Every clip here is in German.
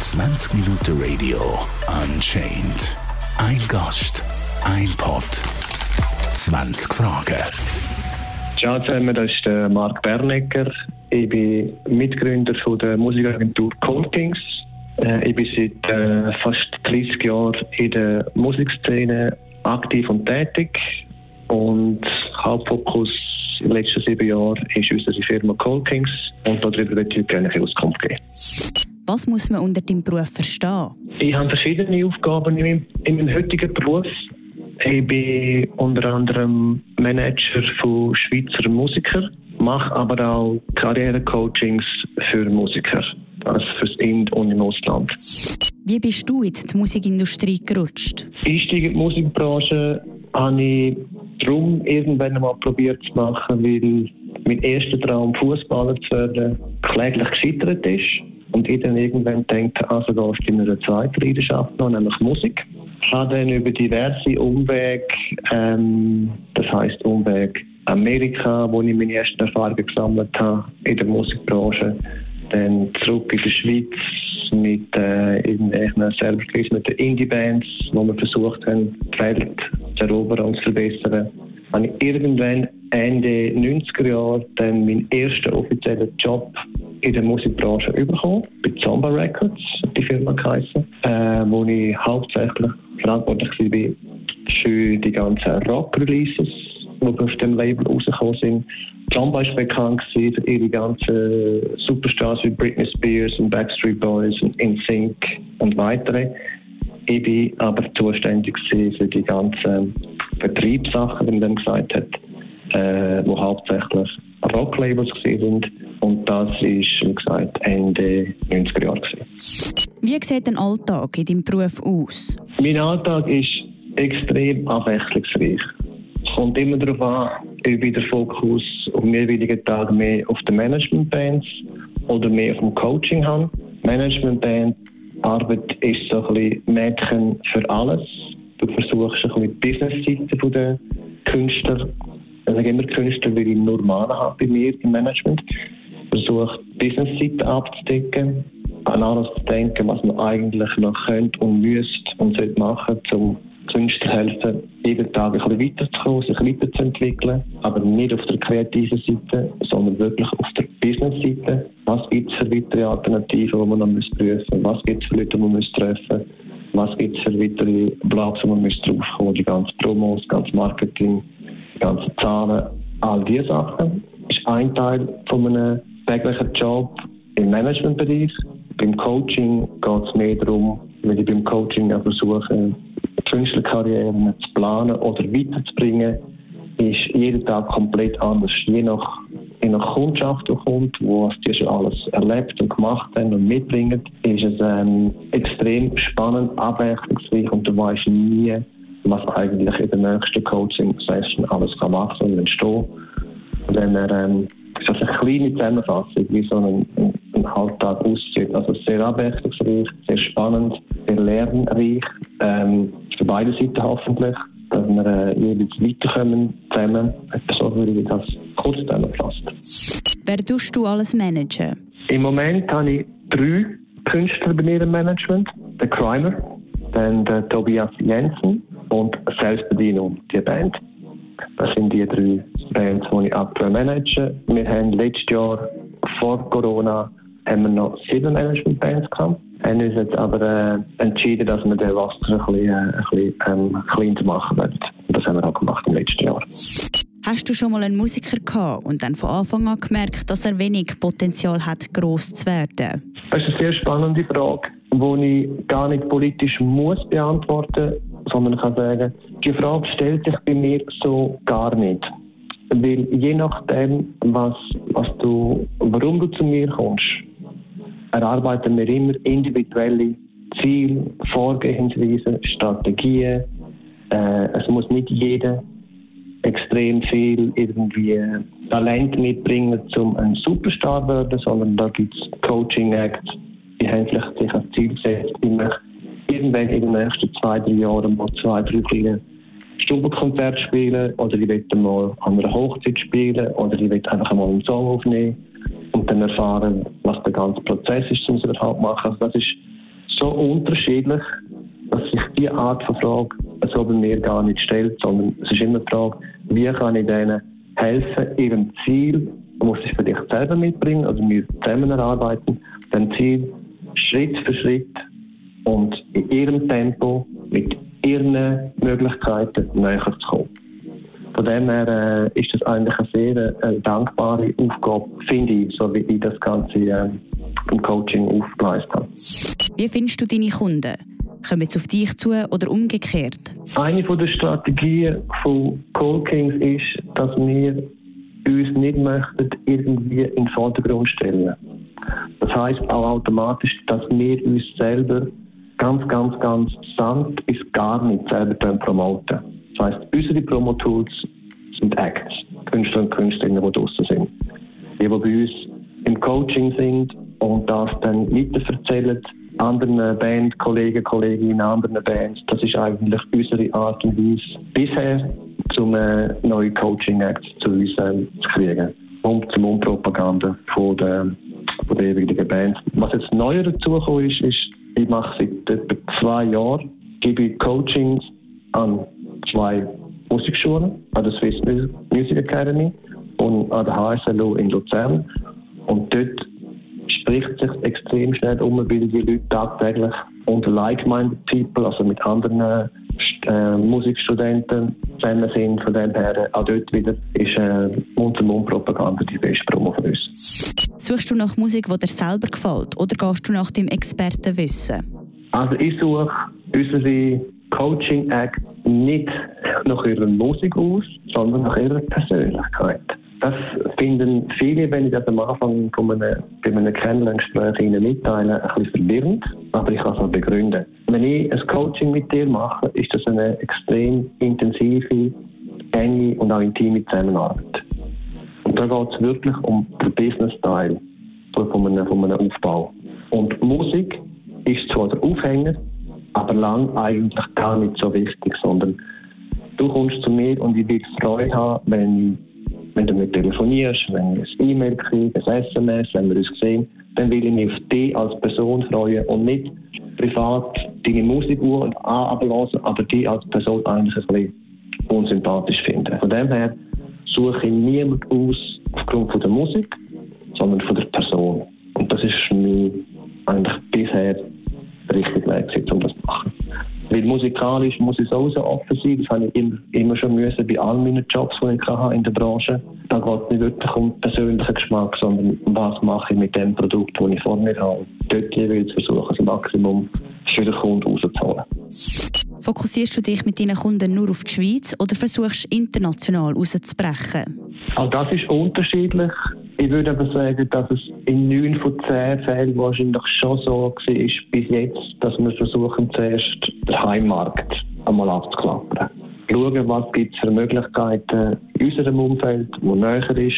20 Minuten Radio Unchained. Ein Gast, ein Pod, 20 Fragen. Ciao zusammen, das ist der Marc Bernecker. Ich bin Mitgründer der Musikagentur Colkings. Äh, ich bin seit äh, fast 30 Jahren in der Musikszene aktiv und tätig. Und Hauptfokus in den letzten sieben Jahren ist unsere Firma Colkings. Und darüber möchte ich gerne eine Auskunft geben. Was muss man unter deinem Beruf verstehen? Ich habe verschiedene Aufgaben in meinem, in meinem heutigen Beruf. Ich bin unter anderem Manager von Schweizer Musikern, mache aber auch Karrierecoachings für Musiker, also fürs In- und im Ausland. Wie bist du in die Musikindustrie gerutscht? Einstieg in die Musikbranche habe ich darum irgendwann einmal probiert zu machen, weil mein erster Traum, Fußballer zu werden, kläglich gescheitert ist. Und ich dann irgendwann denke, also gehst du in einer zweiten Leidenschaft noch, nämlich Musik. Ich habe dann über diverse Umwege, ähm, das heisst Umweg Amerika, wo ich meine ersten Erfahrungen gesammelt habe in der Musikbranche, dann zurück in die Schweiz mit äh, irgendwelchen Serverkreis mit den Indie-Bands, wo wir versucht haben, die Welt zu erobern und zu verbessern. Habe ich irgendwann Ende 90er Jahre dann meinen ersten offiziellen Job in der Musikbranche bekommen, bei Zomba Records, die Firma geheißen, äh, wo ich hauptsächlich verantwortlich war für die ganzen Rock-Releases, die auf dem Label rausgekommen sind. Zomba ist bekannt für ihre ganzen Superstars wie Britney Spears und Backstreet Boys und InSync und weitere. Ich war aber zuständig für die ganzen Vertriebssachen, wie man dann gesagt hat, äh, wo hauptsächlich Rocklabels sind. Und das ist, wie gesagt, Ende 90er Jahre. Wie sieht ein Alltag in deinem Beruf aus? Mein Alltag ist extrem abwechslungsreich. Es kommt immer darauf an, ob ich den Fokus auf mehrwilligen Tagen mehr auf den Managementbands oder mehr auf dem Coaching habe. Managementband Arbeit ist so ein bisschen Mädchen für alles. Du versuchst ein die Business-Seite der Künstler ich sage immer Künstler, weil ich nur habe bei mir im Management. Versuche die Business-Seite abzudecken, an alles zu denken, was man eigentlich noch könnte und müsste und sollte machen, um Künstler helfen, jeden Tag ein bisschen weiterzukommen, sich weiterzuentwickeln, aber nicht auf der kreativen Seite, sondern wirklich auf der Business-Seite. Was gibt es für weitere Alternativen, die man noch prüfen muss? Was gibt es für Leute, die man muss treffen Was gibt es für weitere Blogs, die man muss draufkommen Die ganze Promos, das ganze Marketing, ganze Zahlen, all diese Sachen. Ist ein Teil von einem täglichen Job im Managementbereich. Beim Coaching geht es mehr darum, wenn ich beim Coaching versuche, Künstlerkarrieren zu planen oder weiterzubringen, ist jeden Tag komplett anders. Je nach, je nach Kundschaft, die kommt, was die schon alles erlebt und gemacht haben und mitbringen, ist es ähm, extrem spannend, abwechslungsreich und du weißt nie, was eigentlich in der nächsten Coaching-Session alles kann machen und entstehen. Und wenn er ähm, so eine kleine Zusammenfassung, wie so ein, ein Alltag aussieht. Also sehr abwechslungsreich, sehr spannend, sehr lernreich, ähm, für beide Seiten hoffentlich, dass wir äh, jeweils weiterkommen zusammen. So würde ich das kurz zusammenfassen. Wer tust du alles managen? Im Moment habe ich drei Künstler bei mir im Management. Der Crimer, dann der Tobias Jensen und Selbstbedienung, die Band. Das sind die drei Bands, die ich aktuell manage. Wir haben letztes Jahr vor Corona haben wir noch sieben Management-Bands gehabt. Haben uns jetzt aber äh, entschieden, dass wir den Wasser ein bisschen, äh, ein bisschen ähm, kleiner machen wollen. Und das haben wir auch gemacht im letzten Jahr. Hast du schon mal einen Musiker gehabt und dann von Anfang an gemerkt, dass er wenig Potenzial hat, gross zu werden? Das ist eine sehr spannende Frage, die ich gar nicht politisch muss beantworten muss, sondern kann sagen, die Frage stellt sich bei mir so gar nicht. Weil je nachdem, was, was du, warum du zu mir kommst, erarbeiten wir immer individuelle Ziele, Vorgehensweisen, Strategien. Äh, es muss nicht jeder extrem viel irgendwie Talent mitbringen, um ein Superstar zu werden, sondern da gibt es Coaching-Acts, die haben vielleicht sich als Ziel gesetzt, ich irgendwann in den nächsten zwei, drei Jahren mal zwei, drei kleine Stubenkonzerte spielen oder ich möchte mal an einer Hochzeit spielen oder ich möchte einfach mal einen Song aufnehmen. Und dann erfahren, was der ganze Prozess ist, um es überhaupt machen. Also das ist so unterschiedlich, dass sich diese Art von Frage so bei mir gar nicht stellt, sondern es ist immer die Frage, wie kann ich denen helfen, ihrem Ziel, muss ich vielleicht selber mitbringen, also wir zusammen erarbeiten, dem Ziel Schritt für Schritt und in ihrem Tempo, mit ihren Möglichkeiten näher zu kommen. Von dem her äh, ist das eigentlich eine sehr äh, dankbare Aufgabe, finde ich, so wie ich das Ganze äh, im Coaching aufgeleistet habe. Wie findest du deine Kunden? Kommen sie auf dich zu oder umgekehrt? Eine der Strategien von Cold Kings ist, dass wir uns nicht möchten irgendwie in den Vordergrund stellen. Das heißt auch automatisch, dass wir uns selber ganz, ganz, ganz sanft bis gar nicht selber promoten. Das heißt, unsere Promotools sind Acts, Künstler und Künstlerinnen, die draußen sind. Die, die bei uns im Coaching sind und das dann weiterverzählen, anderen Bandkollegen, Kolleginnen, anderen Bands. Das ist eigentlich unsere Art und Weise bisher, um äh, neue Coaching-Acts zu uns äh, zu kriegen. Und zum Umpropaganda von der, von der jeweiligen Band. Was jetzt neu dazugekommen ist, ist, ich mache seit etwa zwei Jahren, gebe ich Coachings an zwei Musikschulen, an der Swiss Music Academy und an der HSLU in Luzern. Und dort spricht sich extrem schnell um, weil die Leute tagtäglich unter like-minded people, also mit anderen äh, Musikstudenten zusammen sind. Von dem her, auch dort wieder ist äh, Mund-zu-Mund-Propaganda die beste Promo von uns. Suchst du nach Musik, die dir selber gefällt, oder gehst du nach dem Expertenwissen? Also ich suche unsere Coaching-Act nicht nach ihrer Musik aus, sondern nach ihrer Persönlichkeit. Das finden viele, wenn ich das am Anfang von einem, bei einem Kennenlerngespräch Ihnen mitteile, ein bisschen verwirrend, aber ich kann es auch begründen. Wenn ich ein Coaching mit dir mache, ist das eine extrem intensive, enge und auch intime Zusammenarbeit. Und da geht es wirklich um den Business-Teil von einem, von einem Aufbau. Und Musik ist zwar der Aufhänger, aber lang eigentlich gar nicht so wichtig, sondern du kommst zu mir und ich will Freude haben, wenn wenn du mit telefonierst, wenn ich ein E-Mail kriege, ein SMS, wenn wir uns sehen, dann will ich mich auf dich als Person freuen und nicht privat deine Musikuhr und ablassen, aber die als Person eigentlich ein bisschen unsympathisch finden. Von dem her suche ich niemanden aus aufgrund von der Musik, sondern von der Person. Und das ist mich eigentlich musikalisch muss ich sowieso offen sein. Das habe ich immer, immer schon müssen bei all meinen Jobs, die ich hatte in der Branche. Da geht es nicht wirklich um persönlichen Geschmack, sondern was mache ich mit dem Produkt, das ich vor mir habe. Dort jeweils versuchen, das Maximum für den Kunden rauszuholen. Fokussierst du dich mit deinen Kunden nur auf die Schweiz oder versuchst international rauszubrechen? Auch das ist unterschiedlich. Ich würde aber sagen, dass es in neun von zehn Fällen wahrscheinlich schon so war bis jetzt, dass wir versuchen, zuerst den Heimmarkt einmal abzuklappern. Schauen, was gibt es für Möglichkeiten in unserem Umfeld, wo näher ist.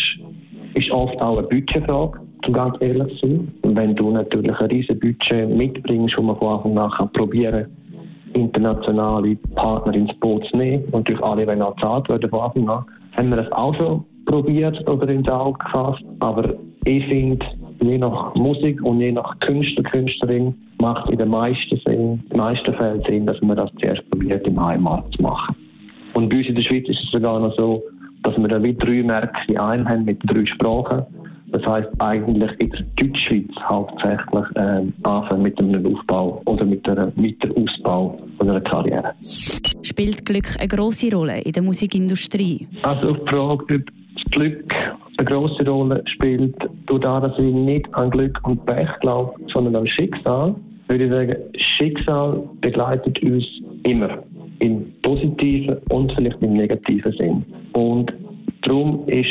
Ist oft auch eine Budgetfrage, um ganz ehrlich zu sein. Und wenn du natürlich ein riesiges Budget mitbringst, wo man von Anfang an probieren kann, internationale Partner ins Boot zu nehmen und durch alle, wenn auch gezahlt werden von Anfang an, haben wir das auch schon probiert oder ins Auge gefasst. Aber ich finde, je nach Musik und je nach Künstler, Künstlerin macht in den meisten, Sinn, in den meisten Fällen Sinn, dass man das zuerst probiert, im Heimat zu machen. Und bei uns in der Schweiz ist es sogar noch so, dass wir da wie drei Märkte in einem haben mit drei Sprachen. Das heißt eigentlich in der Deutschschweiz hauptsächlich äh, anfangen mit einem Aufbau oder mit einem Weiterausbau von einer Karriere. Spielt Glück eine große Rolle in der Musikindustrie? Also auf die Frage, ob das Glück eine große Rolle spielt, dadurch, dass ich nicht an Glück und Pech glaube, sondern an Schicksal, würde ich sagen, Schicksal begleitet uns immer. Im positiven und vielleicht im negativen Sinn. Und darum ist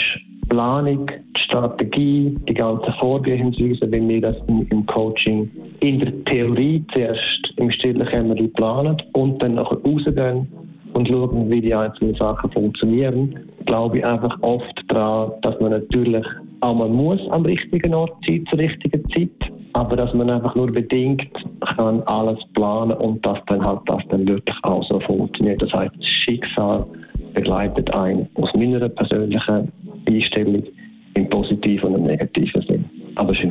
Planung, die Strategie, die ganze Vorgehensweise, wenn wir das im Coaching in der Theorie zuerst im stillen Kämmerchen planen und dann nachher rausgehen und schauen, wie die einzelnen Sachen funktionieren, glaube ich einfach oft daran, dass man natürlich auch mal muss am richtigen Ort sein, zur richtigen Zeit, aber dass man einfach nur bedingt kann alles planen und dass dann halt das dann wirklich auch so funktioniert. Das heißt, das Schicksal begleitet einen aus meiner persönlichen Einstellung im positiven und im negativen Sinn. Ist ein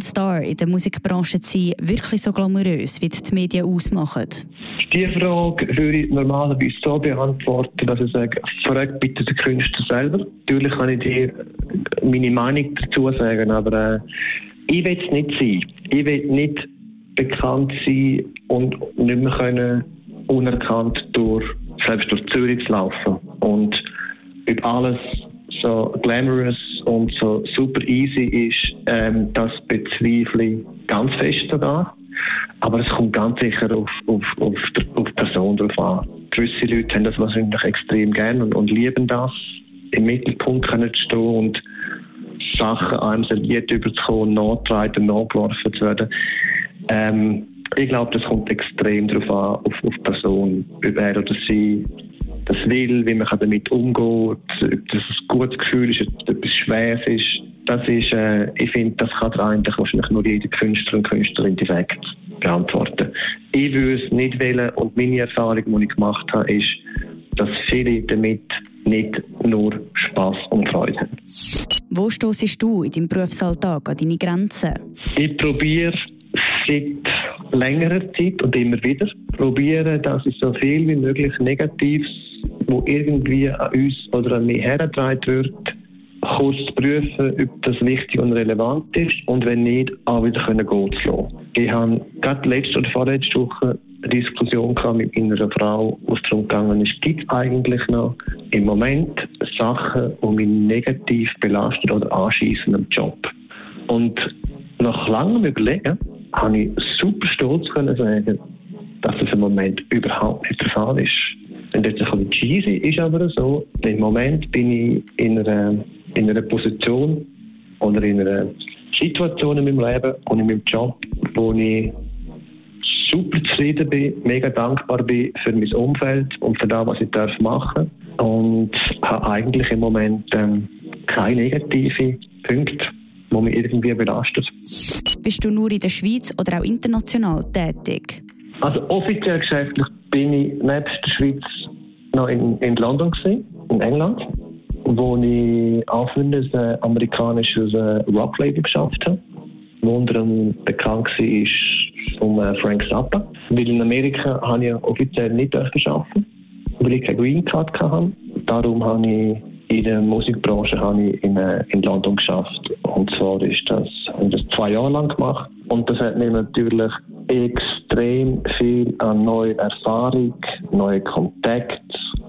Star in der Musikbranche zu sein wirklich so glamourös, wie die Medien ausmachen? Diese Frage würde ich normalerweise so beantworten, dass ich sage, frag bitte den Künstler selber. Natürlich kann ich dir meine Meinung dazu sagen, aber äh, ich will es nicht sein. Ich will nicht bekannt sein und nicht mehr können unerkannt durch, selbst durch Zürich zu laufen. Und ob alles so glamorous und so super easy ist, ähm, das bezweifle ich ganz fest sogar. Aber es kommt ganz sicher auf, auf, auf, auf die Person drauf an. Gewisse Leute haben das wahrscheinlich extrem gern und, und lieben das, im Mittelpunkt können zu stehen und Sachen einem serviert überzukommen, nachgetragen, nachgeworfen zu werden. Ähm, ich glaube, das kommt extrem darauf an, auf, auf die Person, ob er oder sie das will, wie man damit umgeht, ob das ein gutes Gefühl ist, ob es etwas Schweres ist. Das ist, äh, ich finde, das kann eigentlich wahrscheinlich nur jeder Künstler und Künstlerin direkt beantworten. Ich würde es nicht wählen und meine Erfahrung, die ich gemacht habe, ist, dass viele damit nicht nur Spaß und Freude haben. Wo stoßest du in deinem Berufsalltag an deine Grenzen? Ich probiere seit längerer Zeit und immer wieder probieren, dass ich so viel wie möglich Negatives, wo irgendwie an uns oder an mich hergetragen wird, kurz zu prüfen, ob das wichtig und relevant ist und wenn nicht, auch wieder gehen zu lassen. Ich habe gerade letzte oder vorletzte Woche eine Diskussion mit meiner Frau, wo es darum gegangen ist, gibt eigentlich noch im Moment Sachen, die mich negativ belasten oder anschießen am Job. Und nach langem Überlegen habe ich super stolz können sagen, dass das im Moment überhaupt nicht der Fall ist. Und jetzt ein cheesy ist aber so, im Moment bin ich in einer, in einer Position oder in einer Situation in meinem Leben und in meinem Job, wo ich super zufrieden bin, mega dankbar bin für mein Umfeld und für das, was ich darf machen und habe eigentlich im Moment ähm, keine negativen Punkte die mich irgendwie belastet. Bist du nur in der Schweiz oder auch international tätig? Also offiziell geschäftlich bin ich nebst der Schweiz noch in, in London gewesen, in England, wo ich auch für ein amerikanisches Rocklabel geschafft habe, unter bekannt war von äh, Frank Zappa. Weil in Amerika habe ich offiziell nicht arbeiten weil ich keine Green Card hatte. Darum habe ich in der Musikbranche habe ich in, äh, in London geschafft. Und zwar ist das, habe ich das zwei Jahre lang gemacht. Und das hat mir natürlich extrem viel an neuer Erfahrung, neue Kontakte,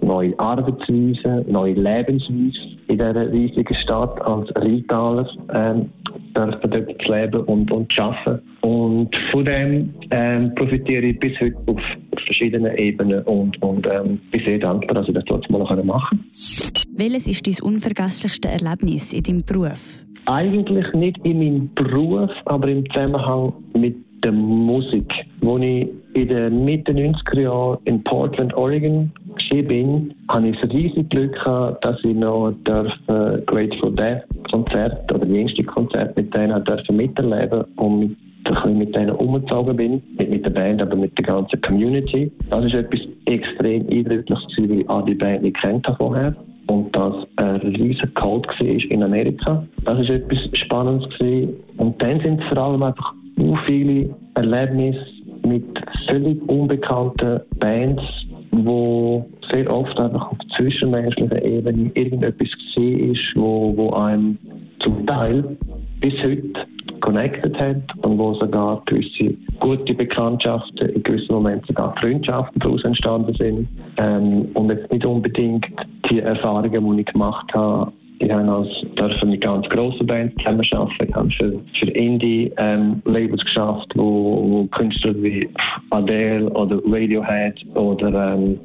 neue Arbeitsweisen, neue Lebensweise in dieser riesigen Stadt als Retailer ähm, dürfen dort zu leben und, und zu arbeiten. Und von dem ähm, profitiere ich bis heute auf verschiedenen Ebenen und, und ähm, bin sehr dankbar, dass ich das trotzdem mal machen kann. Welches ist dein unvergesslichste Erlebnis in deinem Beruf? Eigentlich nicht in meinem Beruf, aber im Zusammenhang mit der Musik. Als ich in den Mitte 90er Jahren in Portland, Oregon bin, hatte ich das riesige Glück dass ich noch darf, äh, Grateful Dead Konzert oder jüngste Konzert mit denen dürfen miterleben und mit ein mit denen umgezogen bin, nicht mit der Band, aber mit der ganzen Community. Das ist etwas extrem Eindrückliches, weil ich die Band nicht kennt vorher und das ein riesiger Code war in Amerika. Das war etwas Spannendes. Gewesen. Und dann sind es vor allem einfach so viele Erlebnisse mit völlig unbekannten Bands, wo sehr oft einfach auf zwischenmenschlicher Ebene irgendetwas gesehen ist, wo, wo einem zum Teil bis heute connected hat und wo sogar gewisse gute Bekanntschaften, in gewissen Momenten sogar Freundschaften daraus entstanden sind. Ähm, und jetzt nicht unbedingt die Erfahrungen, die ich gemacht habe, ich habe als dürfen mit ganz grossen Bands zusammenarbeiten. Ich habe für, für Indie-Labels ähm, geschafft, wo, wo, Künstler wie Adele oder Radiohead oder ähm,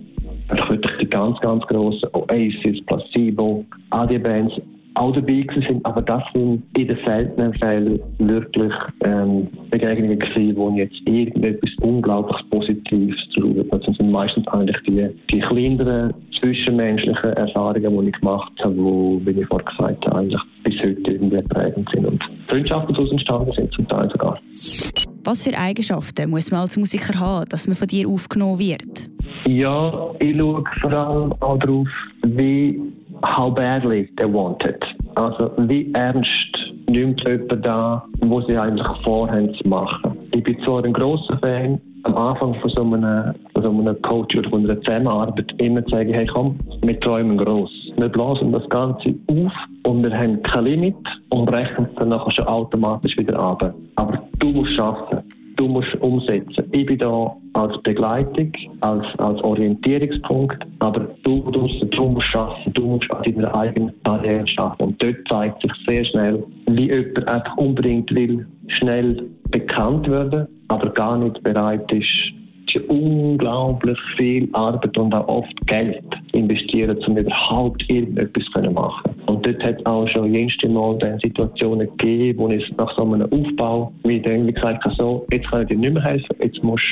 wirklich die ganz, ganz grossen Oasis, Placebo, all die Bands auch dabei sind, aber das sind in den seltenen Fällen wirklich ähm, Begegnungen gewesen, wo ich jetzt irgendetwas unglaublich Positives drauf Das sind meistens eigentlich die, die kleineren zwischenmenschlichen Erfahrungen, die ich gemacht habe, die, wie ich vorhin gesagt habe, eigentlich bis heute irgendwie prägend sind und Freundschaften daraus entstanden sind zum Teil sogar. Was für Eigenschaften muss man als Musiker haben, dass man von dir aufgenommen wird? Ja, ich schaue vor allem auch darauf, wie how badly they want it. Also wie ernst nimmt jemand da, wo sie eigentlich vorhaben zu machen. Ich bin zwar ein grosser Fan, am Anfang von so einem, so einem Coach oder von einer Zusammenarbeit immer zu sagen, hey komm, wir träumen gross. Wir blasen das Ganze auf und wir haben kein Limit und brechen es dann nachher schon automatisch wieder ab. Aber du musst schaffen du musst umsetzen. Ich bin da als Begleitung, als, als Orientierungspunkt, aber du, du, du musst schaffen, du musst an deiner eigenen Karriere schaffen. Und dort zeigt sich sehr schnell, wie jemand einfach unbedingt will, schnell bekannt werden, aber gar nicht bereit ist, unglaublich viel Arbeit und auch oft Geld investieren, um überhaupt irgendetwas zu machen. Und dort hat es auch schon jenste Mal Situationen gegeben, wo es nach so einem Aufbau, wie dann gesagt habe, so, jetzt kann ich dir nicht mehr helfen, jetzt musst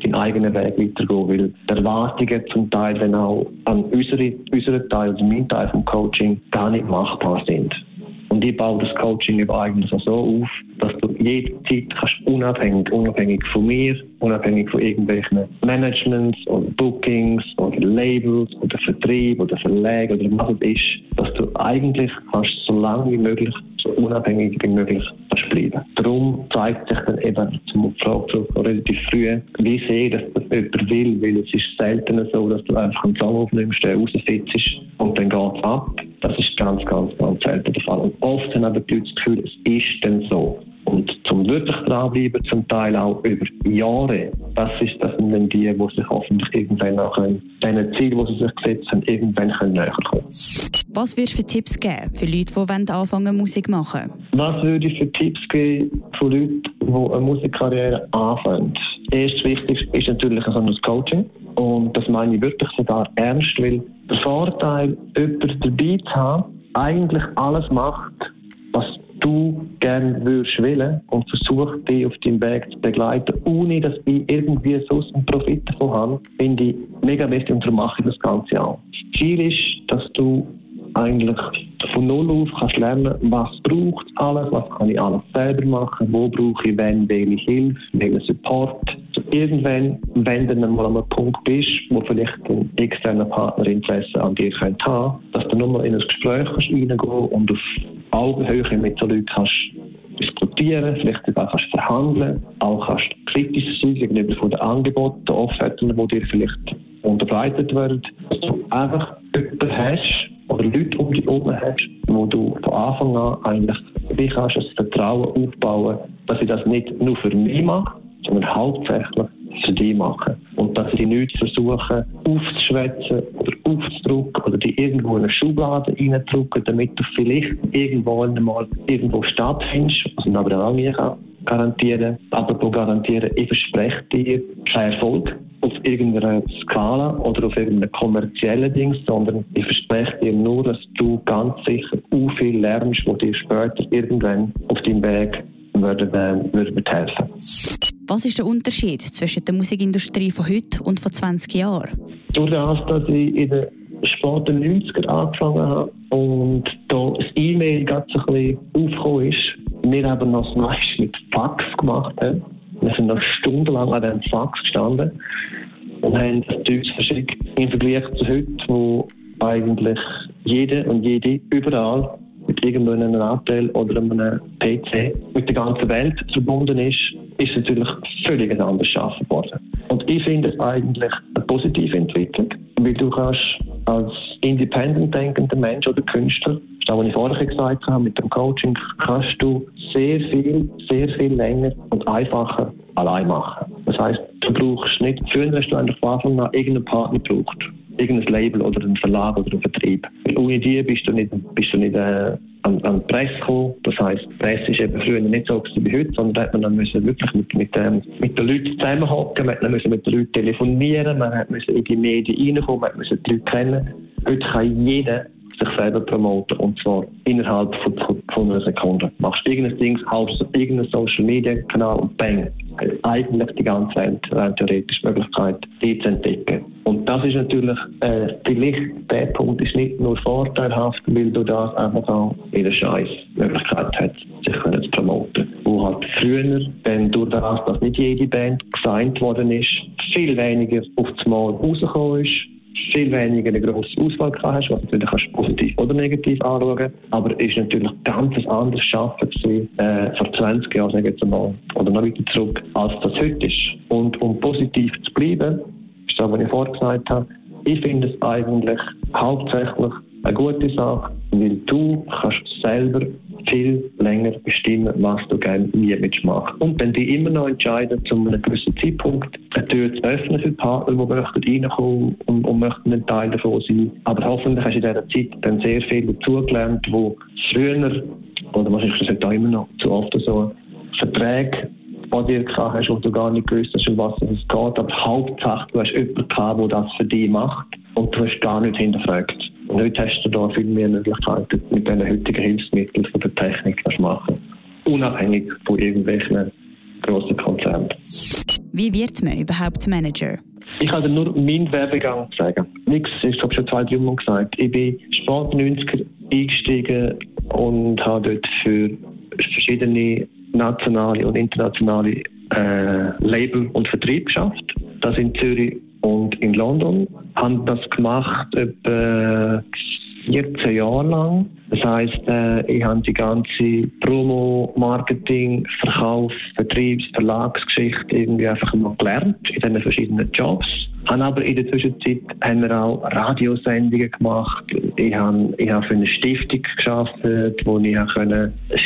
du deinen eigenen Weg weitergehen, weil die Erwartungen zum Teil dann auch an unsere, unseren Teil, also mein Teil vom Coaching, gar nicht machbar sind. Und ich baue das Coaching über eigentlich so auf, dass du jederzeit kannst unabhängig, unabhängig von mir, unabhängig von irgendwelchen Managements oder Bookings oder Labels oder Vertrieb oder Verlag oder was es ist, dass du eigentlich kannst so lange wie möglich, so unabhängig wie möglich kannst bleiben. Darum zeigt sich dann eben zum Frage relativ früh, wie sehr das jemand will, weil es ist selten so, dass du einfach einen Song aufnimmst, der rausfitzt und dann geht es ab. Das ist ganz, ganz, ganz selten der Fall. Und oft haben aber die Leute das Gefühl, es ist dann so. Und zum wirklich dranbleiben, zum Teil auch über Jahre, das ist das sind dann die, die sich hoffentlich irgendwann nach diesen Zielen, die sie sich gesetzt haben, irgendwann können näher kommen Was würdest du für Tipps geben für Leute, die anfangen Musik machen Was würde ich für Tipps geben für Leute, die eine Musikkarriere anfangen? Erst wichtig ist natürlich so ein Coaching. Und das meine ich wirklich sogar ernst, weil der Vorteil, jemanden dabei zu haben, eigentlich alles macht, was du gerne würdest wollen und versucht, dich auf deinem Weg zu begleiten, ohne dass ich irgendwie so einen Profit davon habe, finde ich mega wichtig und darum mache ich das Ganze auch. Ziel ist, dass du eigentlich von Null auf kannst lernen, was braucht alles, was kann ich alles selber machen, wo brauche ich wenn, welche Hilfe, welchen Support. Irgendwann, wenn du mal an einem Punkt bist, wo vielleicht ein externer Partner Interesse an dir könnte haben, dass du nur mal in ein Gespräch kannst reingehen und auf Augenhöhe mit so Leuten kannst diskutieren, vielleicht sogar kannst verhandeln, auch kannst kritisch sein gegenüber von den Angeboten, den Offerten, die dir vielleicht unterbreitet werden, dass du einfach jemanden hast, oder Leute um dich herum hast, wo du von Anfang an eigentlich wie kannst das Vertrauen aufbauen, dass ich das nicht nur für mich mache, sondern hauptsächlich für dich mache. Und dass ich nicht versuche aufzuschwätzen oder aufzudrücken oder die irgendwo in eine Schublade reindrücken, damit du vielleicht irgendwo einmal irgendwo stattfindest, was man aber auch nie kann garantieren. Apropos garantieren, ich verspreche dir keinen Erfolg auf irgendeiner Skala oder auf irgendeinem kommerziellen Ding, sondern ich verspreche dir nur, dass du ganz sicher so viel lernst, wo dir später irgendwann auf deinem Weg würde, äh, würde helfen. Was ist der Unterschied zwischen der Musikindustrie von heute und von 20 Jahren? Durch das, dass ich in den späten 90er angefangen habe und da das E-Mail ganz ein bisschen aufgekommen ist, wir haben noch das meiste mit Fax gemacht. Wir sind noch stundenlang an diesem Fax gestanden und haben das Zeug verschickt. Im Vergleich zu heute, wo eigentlich jede und jede überall mit irgendeinem Anteil oder einem PC mit der ganzen Welt verbunden ist, ist natürlich völlig anders geschaffen worden. Und ich finde es eigentlich eine positive Entwicklung, weil du kannst als independent denkender Mensch oder Künstler, das was ich vorher gesagt habe, mit dem Coaching, kannst du sehr viel, sehr viel länger und einfacher allein machen. Das heißt, du brauchst nicht, früher hast du eigentlich von Anfang an irgendeinen Partner gebraucht irgendein Label oder ein Verlag oder ein Vertrieb. Weil ohne die bist du nicht, bist du nicht äh, an, an die Presse gekommen. Das heisst, die Presse ist eben früher nicht so wie heute, sondern hat man dann müssen wirklich mit, mit, ähm, mit den Leuten zusammenhocken, man hat mit den Leuten telefonieren, man müssen in die Medien reinkommen, man musste die Leute kennen. Heute kann jeder sich selber promoten und zwar innerhalb von, von, von einer Sekunde. Machst irgendein Ding, haust irgendeinen Social Media Kanal und bang, eigentlich die ganze Welt rein theoretisch Möglichkeit, die zu entdecken. Und das ist natürlich, äh, vielleicht der Punkt ist nicht nur vorteilhaft, weil du das einfach auch in der Scheiß Möglichkeit hat, sich können zu promoten. Wo halt früher, wenn durch das, dass nicht jede Band gesigned worden ist, viel weniger auf das Mal rausgekommen ist, viel weniger eine grosse Auswahl gehabt hast, was natürlich kannst positiv oder negativ anschauen Aber es ist natürlich ganz anderes Arbeiten äh, vor 20 Jahren, sage ich jetzt mal, oder noch weiter zurück, als das heute ist. Und um positiv zu bleiben, ist das, was ich vorher gesagt habe, ich finde es eigentlich hauptsächlich eine gute Sache, weil du kannst selber viel länger bestimmen, was du gerne willst machen. Und wenn die immer noch entscheiden, zu einem gewissen Zeitpunkt eine Tür zu öffnen für Partner, die möchten reinkommen und, und möchten ein Teil davon sein. Aber hoffentlich hast du in dieser Zeit dann sehr viel dazugelernt, wo früher, oder wahrscheinlich ist das auch immer noch zu oft so, Verträge an dir gehabt hast, wo du gar nicht gewusst hast, um was es geht. Aber Hauptsache, du hast jemanden gehabt, der das für dich macht und du hast gar nicht hinterfragt. Und heute hast du da viel mehr Möglichkeiten mit den heutigen Hilfsmitteln von der Technik zu machen. Unabhängig von irgendwelchen grossen Konzernen. Wie wird man überhaupt Manager? Ich kann dir nur meinen Werbegang sagen. Nichts, ich habe schon zwei Jungen gesagt. Ich bin spät 90er eingestiegen und habe dort für verschiedene nationale und internationale äh, Label und Vertrieb geschafft. Das in Zürich und in London. Haben das gemacht etwa 14 Jahre lang. Das heisst, äh, ich habe die ganze Promo, Marketing, Verkauf, Vertriebs-, Verlagsgeschichte irgendwie einfach mal gelernt in diesen verschiedenen Jobs. Habe aber in der Zwischenzeit haben wir auch Radiosendungen gemacht. Ich habe, ich habe für eine Stiftung geschafft, wo ich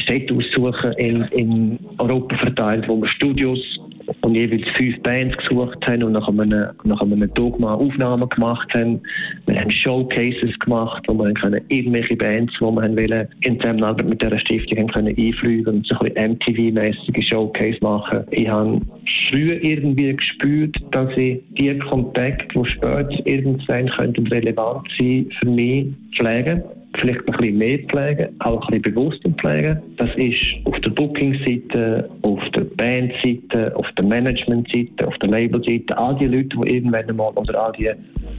Städte aussuchen in, in Europa verteilt, wo wir Studios und jeweils fünf Bands gesucht haben und nach einem, einem Dogma Aufnahmen gemacht haben. Wir haben Showcases gemacht, wo wir können irgendwelche Bands, die wir wollen, in Zusammenarbeit mit dieser Stiftung haben können einfliegen und so ein MTV-mäßige Showcase machen. Ich habe früher irgendwie gespürt, dass ich die Kontakte, die später irgendwann könnten relevant sein für mich, pflegen vielleicht ein bisschen mehr pflegen, auch ein bisschen bewusster pflegen. Das ist auf der Booking-Seite, auf der Band-Seite, auf der Management-Seite, auf der Label-Seite. All die Leute, die irgendwann einmal, oder all die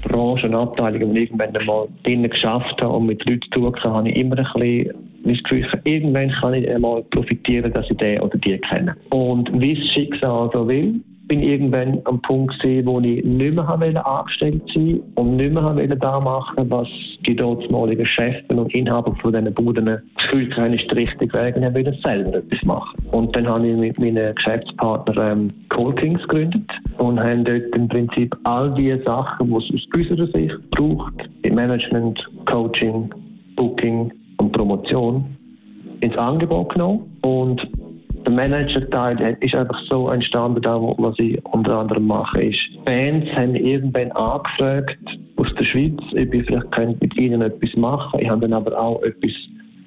Branchen und Abteilungen, die irgendwann einmal drinnen geschafft haben und mit Leuten zu tun haben, habe ich immer ein bisschen das Gefühl, irgendwann kann ich einmal profitieren, dass ich den oder die kenne. Und wie das Schicksal so will, bin irgendwann am Punkt gewesen, wo ich nicht mehr habe angestellt sein und nicht mehr habe da machen, was die dortmaligen Chefs und Inhaber von diesen Buden das Gefühl haben, ist der richtige Weg und will selber etwas machen. Und dann habe ich mit meinen Geschäftspartnern ähm, Call Kings gegründet und haben dort im Prinzip all die Sachen, die es aus unserer Sicht braucht, im Management, Coaching, Booking und Promotion, ins Angebot genommen und der Manager-Teil ist einfach so entstanden, da, was ich unter anderem mache, ist, Bands haben irgendwann angefragt aus der Schweiz, ob ich vielleicht mit ihnen etwas machen könnte. Ich habe dann aber auch etwas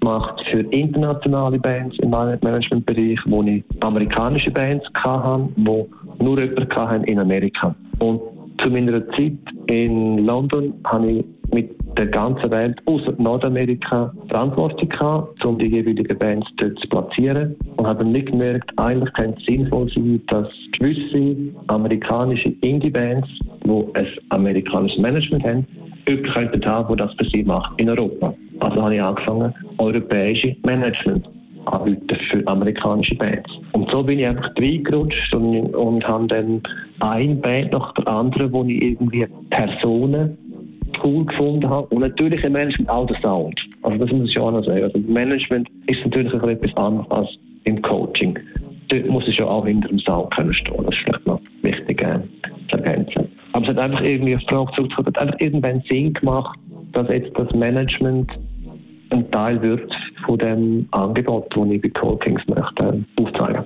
gemacht für internationale Bands im Managementbereich, wo ich amerikanische Bands hatte, die nur jemanden in Amerika. Und zu meiner Zeit in London habe ich mit der ganzen Welt, außer Nordamerika, Verantwortung gehabt, um die jeweiligen Bands dort zu platzieren. Und habe nicht gemerkt, eigentlich könnte es sinnvoll sein, dass gewisse amerikanische Indie-Bands, die ein amerikanisches Management haben, jemanden könnten haben, der das für sie macht in Europa. Also habe ich angefangen, europäische Management anbieten für amerikanische Bands. Und so bin ich einfach reingerutscht und, und habe dann ein Band nach der anderen, wo ich irgendwie Personen cool gefunden habe. Und natürlich im Management auch der Sound. Also das muss ich auch noch sagen. Also Management ist natürlich etwas anderes als im Coaching. Dort muss ich ja auch hinter dem Sound können stehen. Das ist vielleicht noch wichtig äh, zu ergänzen. Aber es hat einfach irgendwie auf die Frage zurückzukommen, hat einfach irgendwann Sinn gemacht, dass jetzt das Management ein Teil wird von dem Angebot, das ich bei Talkings möchte aufzeigen.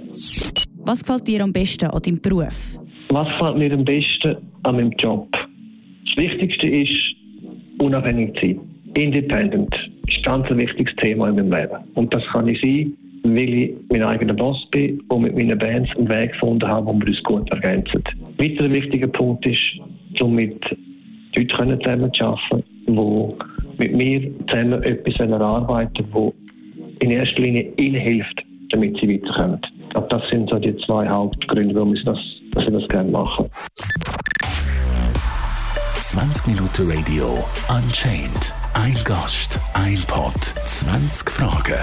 Was gefällt dir am besten an deinem Beruf? Was gefällt mir am besten an meinem Job? Das Wichtigste ist, unabhängig zu sein. Independent ist ein ganz wichtiges Thema in meinem Leben. Und das kann ich sein, weil ich mein eigener Boss bin und mit meinen Bands einen Weg gefunden habe, wo wir uns gut ergänzen. Ein weiterer wichtiger Punkt ist, um mit Leuten zusammen zu arbeiten, die mit mir zusammen etwas erarbeiten wo in erster Linie ihnen hilft, damit sie weiterkommen. Aber das sind so die zwei Hauptgründe, warum ich das, dass ich das gerne mache. 20 Minuten Radio Unchained. Ein Gast, ein Pod, 20 Fragen.